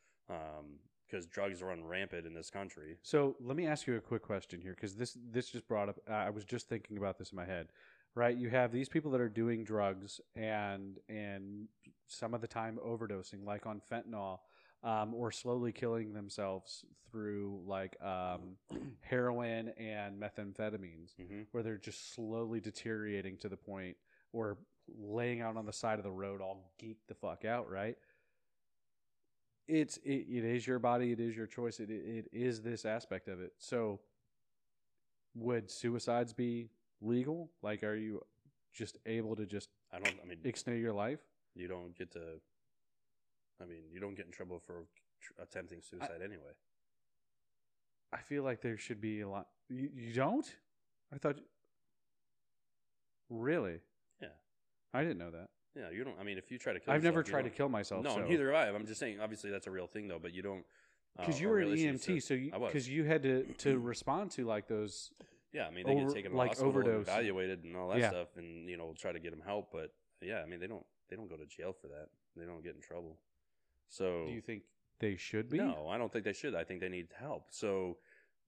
because drugs run rampant in this country. So let me ask you a quick question here, because this this just brought up. I was just thinking about this in my head. Right, you have these people that are doing drugs and and some of the time overdosing, like on fentanyl, um, or slowly killing themselves through like um, heroin and methamphetamines. Mm-hmm. where they're just slowly deteriorating to the point or laying out on the side of the road all geeked the fuck out right it's it, it is your body it is your choice it, it is this aspect of it so would suicides be legal like are you just able to just I don't. I mean, extend your life you don't get to. I mean, you don't get in trouble for tr- attempting suicide anyway. i feel like there should be a lot you, you don't i thought really. I didn't know that Yeah, you don't. I mean, if you try to kill, i've never yourself, you tried to kill myself No, so. neither have I. I'm just saying. Obviously, that's a real thing, though. But you don't. uh, because you were an EMT, say- so you because you had to to respond to like those. Yeah, I mean, they over- get taken to like overdose. and evaluated and all that Yeah. stuff, and you know, try to get them help. But yeah, I mean, they don't they don't go to jail for that. They don't get in trouble. So Do you think they should be? no, I don't think they should. I think they need help. So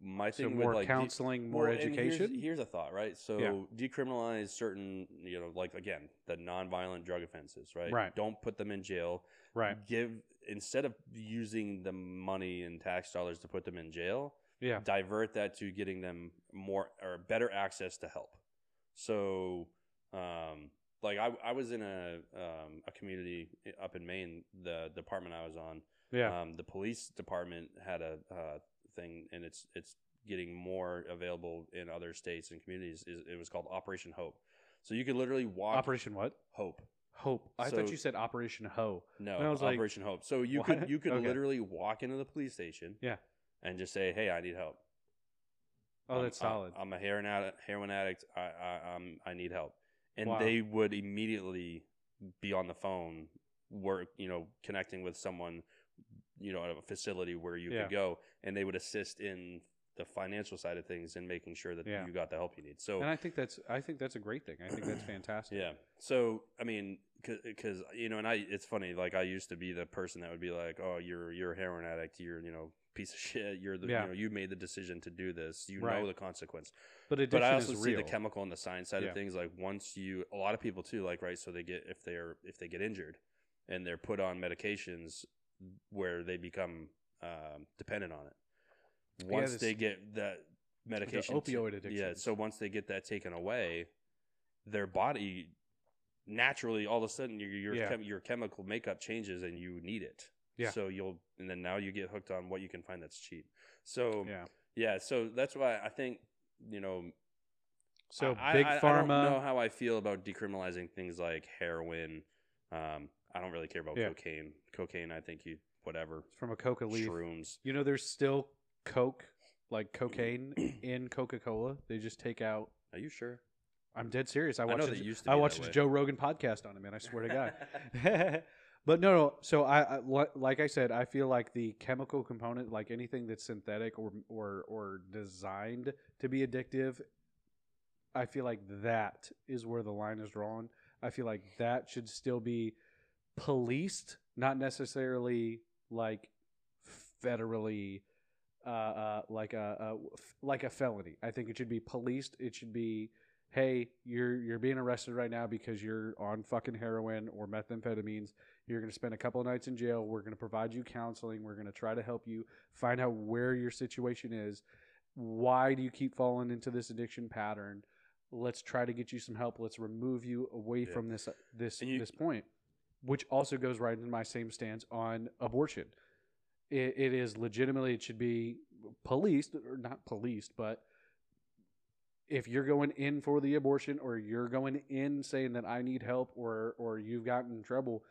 my So thing more with like de- counseling, more well, and here's- education. Here's, a thought, right? So Yeah. decriminalize certain, you know, like again, the nonviolent drug offenses, right? Right. Don't put them in jail. right. Give instead of using the money and tax dollars to put them in jail, Yeah. divert that to getting them more or better access to help. So, um, like I, I was in a um, a community up in Maine, the department I was on. Yeah. Um, the police department had a uh, thing, and it's it's getting more available in other states and communities. Is it was called Operation Hope. So you could literally walk Operation what? Hope. Hope. I So- thought you said Operation Ho. No, And I was like, Operation Hope. So you what? could you could Okay. literally walk into the police station, Yeah. and just say, "Hey, I need help." Oh, I'm- that's I'm- solid. I'm, a heroin addict. Heroin addict. I I I'm, I need help, and Wow. they would immediately be on the phone, work you know, connecting with someone, you know, at a facility where you Yeah. could go, and they would assist in the financial side of things and making sure that Yeah. you got the help you need. So and I think that's I think that's a great thing. I think that's fantastic. yeah. So I mean, because you know, and I it's funny. Like I used to be the person that would be like, "Oh, you're you're a heroin addict. You're you know piece of shit. You're the Yeah. you know you made the decision to do this. You Right. know the consequence." But addiction But I also see real. the chemical and the science side Yeah. of things. Like once you, a lot of people too, like right. So they get if they're if they get injured, and they're put on medications where they become um, dependent on it. Yeah, Once this- they get that medication, ta- opioid yeah. So once they get that taken away, their body naturally all of a sudden your your, Yeah. chem- your chemical makeup changes and you need it. Yeah. So you'll and then now you get hooked on what you can find that's cheap. So yeah. yeah, so that's why I think you know. So I, big I, pharma. I don't know how I feel about decriminalizing things like heroin. Um, I don't really care about Yeah. cocaine. Cocaine, I think you whatever. from a coca leaf. Shrooms. You know, there's still coke, like mm. cocaine, in Coca Cola. They just take out. Are you sure? I'm dead serious. I I know watched. a- used to I be watched that a way. Joe Rogan podcast on it, man. I swear to God. but no, no. So I, I, li- like I said, I feel like the chemical component, like anything that's synthetic or or or designed to be addictive, I feel like that is where the line is drawn. I feel like that should still be policed, not necessarily like federally, uh, uh, like a, a like a felony. I think it should be policed. It should be, hey, you're you're being arrested right now because you're on fucking heroin or methamphetamines. You're going to spend a couple of nights in jail. We're going to provide you counseling. We're going to try to help you find out where your situation is. Why do you keep falling into this addiction pattern? Let's try to get you some help. Let's remove you away Yeah. from this this you- this point, which also goes right into my same stance on abortion. It, it is legitimately it should be policed or not policed, but if you're going in for the abortion or you're going in saying that I need help or or you've gotten in trouble,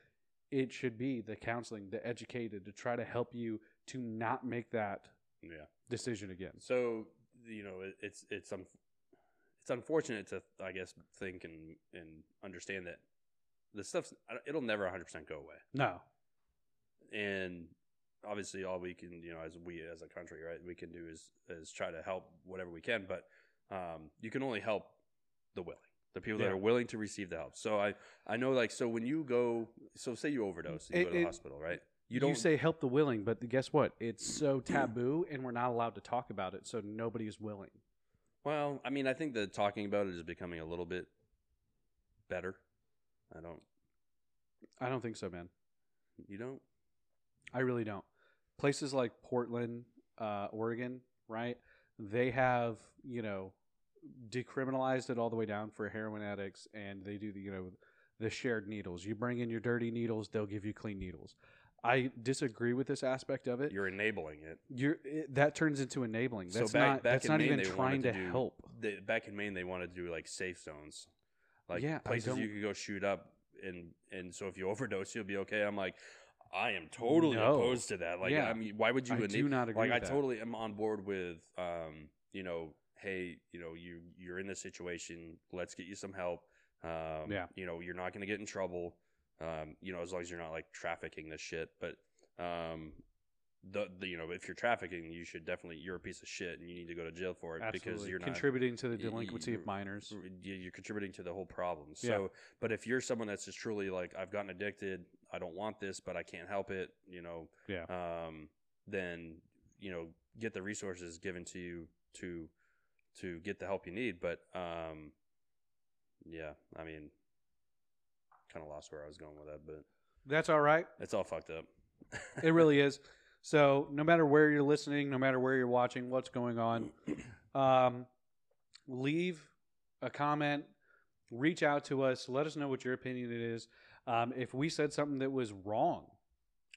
it should be the counseling, the educated to try to help you to not make that Yeah. decision again. So you know, it, it's it's um, it's unfortunate to I guess think and and understand that the stuff's it'll never 100 percent go away, No. and obviously all we can you know as we as a country right we can do is is try to help whatever we can, but um, you can only help the willing. The people that are willing to receive the help. So I, I know like so when you go so say you overdose and you It- go to the hospital right You, you don't say help the willing, but guess what? It's so taboo and we're not allowed to talk about it, so nobody is willing. Well, I mean, I think that talking about it is becoming a little bit better. I don't. I don't think so, man. You don't. I really don't. Places like Portland, uh, Oregon, right? They have, you know, decriminalized it all the way down for heroin addicts, and they do the, you know, the shared needles. You bring in your dirty needles, they'll give you clean needles. I disagree with this aspect of it. You're enabling it. You're it, that turns into enabling. So That's back- not. back that's not Maine, even trying to to do- help. They, back in Maine, they wanted to do like safe zones, like Yeah, places you could go shoot up, and and so if you overdose, you'll be okay. I'm like, I am totally No. opposed to that. Like, Yeah. I mean, why would you I do not agree like, I that. totally am on board with, um, you know, hey, you know, you you're in this situation. Let's get you some help. Um, Yeah. You know, you're not going to get in trouble. Um, you know, as long as you're not like trafficking this shit. But um, the, the you know, if you're trafficking, you should definitely you're a piece of shit and you need to go to jail for it because you're not contributing to the delinquency of you're- minors. you- you're contributing to the whole problem. Yeah. So, but if you're someone that's just truly like, I've gotten addicted, I don't want this, but I can't help it, you know, Yeah. um, then you know, get the resources given to you to to get the help you need. But um, yeah, I mean, kind of lost where I was going with that, but That's all right. it's all fucked up. It really is. So no matter where you're listening, no matter where you're watching, what's going on, um, leave a comment, reach out to us, let us know what your opinion it is. Um, if we said something that was wrong,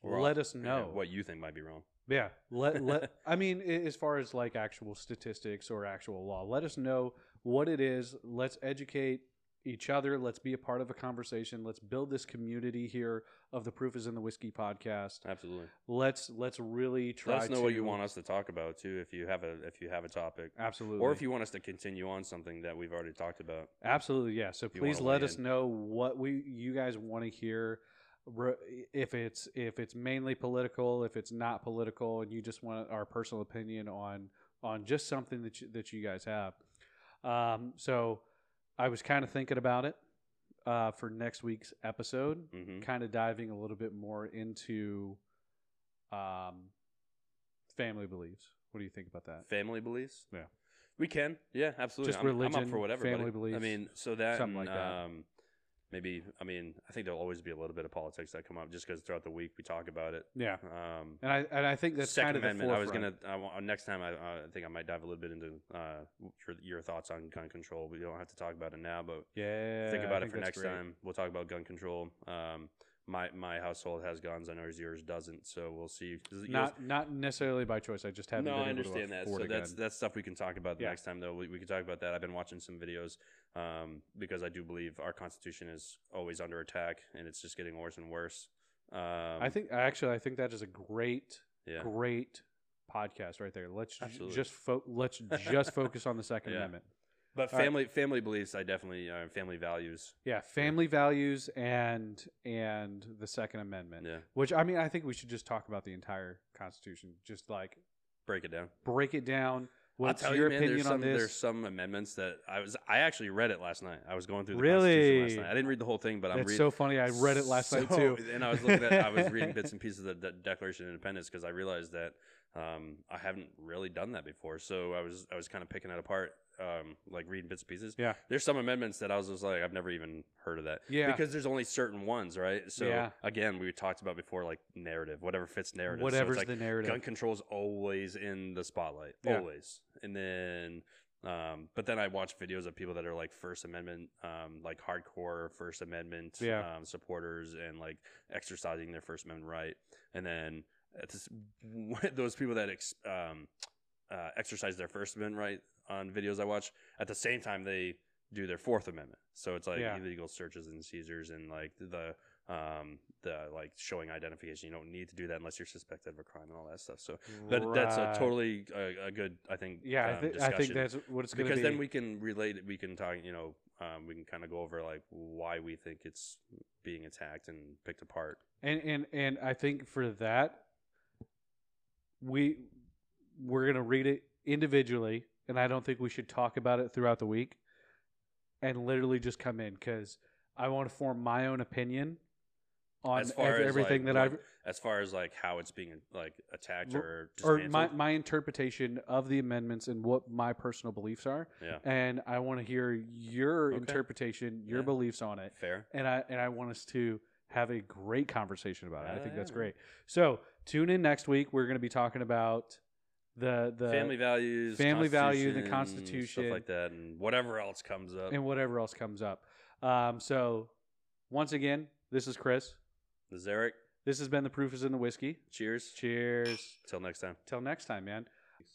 Or let us yeah, know. what you think might be wrong. Yeah, let let. I mean, as far as like actual statistics or actual law, let us know what it is. Let's educate each other. Let's be a part of a conversation. Let's build this community here of the Proof is in the Whisky podcast. Absolutely. Let's let's really try. Let us know what you want us to talk about too, if you have a if you have a topic. Absolutely. or if you want us to continue on something that we've already talked about. Absolutely, yeah. So please let us in. know what we you guys want to hear. If it's if it's mainly political, if it's not political, and you just want our personal opinion on on just something that you, that you guys have. Um, so I was kind of thinking about it. uh, for next week's episode, hmm kind of diving a little bit more into um, family beliefs. What do you think about that? Family beliefs. Yeah. we can. Yeah, absolutely. Just I'm, I'm up for whatever. family buddy. beliefs, I mean, so that something and, like that. Um, maybe. I mean, I think there'll always be a little bit of politics that come up just because throughout the week we talk about it. Yeah, Um, and I and I think that's Second kind of the Amendment. I was gonna I, wa- next time. I, uh, I think I might dive a little bit into uh, your, your thoughts on gun control. We don't have to talk about it now, but Yeah, think I about it think for next great. time. We'll talk about gun control. Um, my my household has guns. I know yours doesn't, so we'll see. Not not necessarily by choice. I just haven't. no, been I able to understand that. So that's that's stuff we can talk about the Yeah. next time, though. We, we can talk about that. I've been watching some videos um, because I do believe our Constitution is always under attack, and it's just getting worse and worse. Um, I think actually I think that is a great yeah, great podcast right there. Let's Absolutely. just fo- let's just focus on the Second Yeah. Amendment. but all right. family family beliefs, I definitely uh, family values. Yeah, family values and and the Second Amendment. Yeah, Which I mean, I think we should just talk about the entire Constitution. Just like break it down. break it down. What's I'll tell your you, man, opinion there's on some, this? There's some amendments that I was. I actually read it last night. I was going through the Really? Constitution last night. I didn't read the whole thing, but I'm That's reading. so funny. I read it last night So- too. And I was looking at, I was reading bits and pieces of the De- Declaration of Independence because I realized that um, I haven't really done that before. So I was, I was kind of picking it apart, um, like reading bits and pieces. Yeah. There's some amendments that I was just like, I've never even heard of that. Yeah. Because there's only certain ones, right? So Yeah. again, we talked about before, like narrative, whatever fits narrative. So Whatever's like the narrative. gun control's always in the spotlight, Yeah. always. And then, um, but then I watch videos of people that are like First Amendment, um, like hardcore First Amendment Yeah. um, supporters, and like exercising their First Amendment right. And then at this, those people that ex, um, uh, exercise their First Amendment right on videos I watch, at the same time they do their Fourth Amendment. So it's like Yeah. illegal searches and seizures and like the um the like showing identification. You don't need to do that unless you're suspected of a crime and all that stuff. So but that's a totally a, a good, I think. Yeah, I, um, thi- I think that's what it's going to because be. then we can relate. We can talk. You know, um, we can kind of go over like why we think it's being attacked and picked apart. and and and I think for that we we're gonna read it individually, and I don't think we should talk about it throughout the week, and literally just come in because I want to form my own opinion on As far ev- as, everything like, that I've As far as like how it's being like attacked Or- or or my my interpretation of the amendments and what my personal beliefs are, yeah, and I want to hear your Okay. interpretation, your Yeah. beliefs on it, fair. and I and I want us to have a great conversation about it. I Yeah, think that's ah. great. So tune in next week. We're going to be talking about the the family values, family value, the Constitution, stuff like that, and whatever else comes up. and whatever else comes up. Um, so once again, this is Chris. This is Eric. This has been the proof is in the whisky. Cheers. Cheers. Till next time. Till next time, man.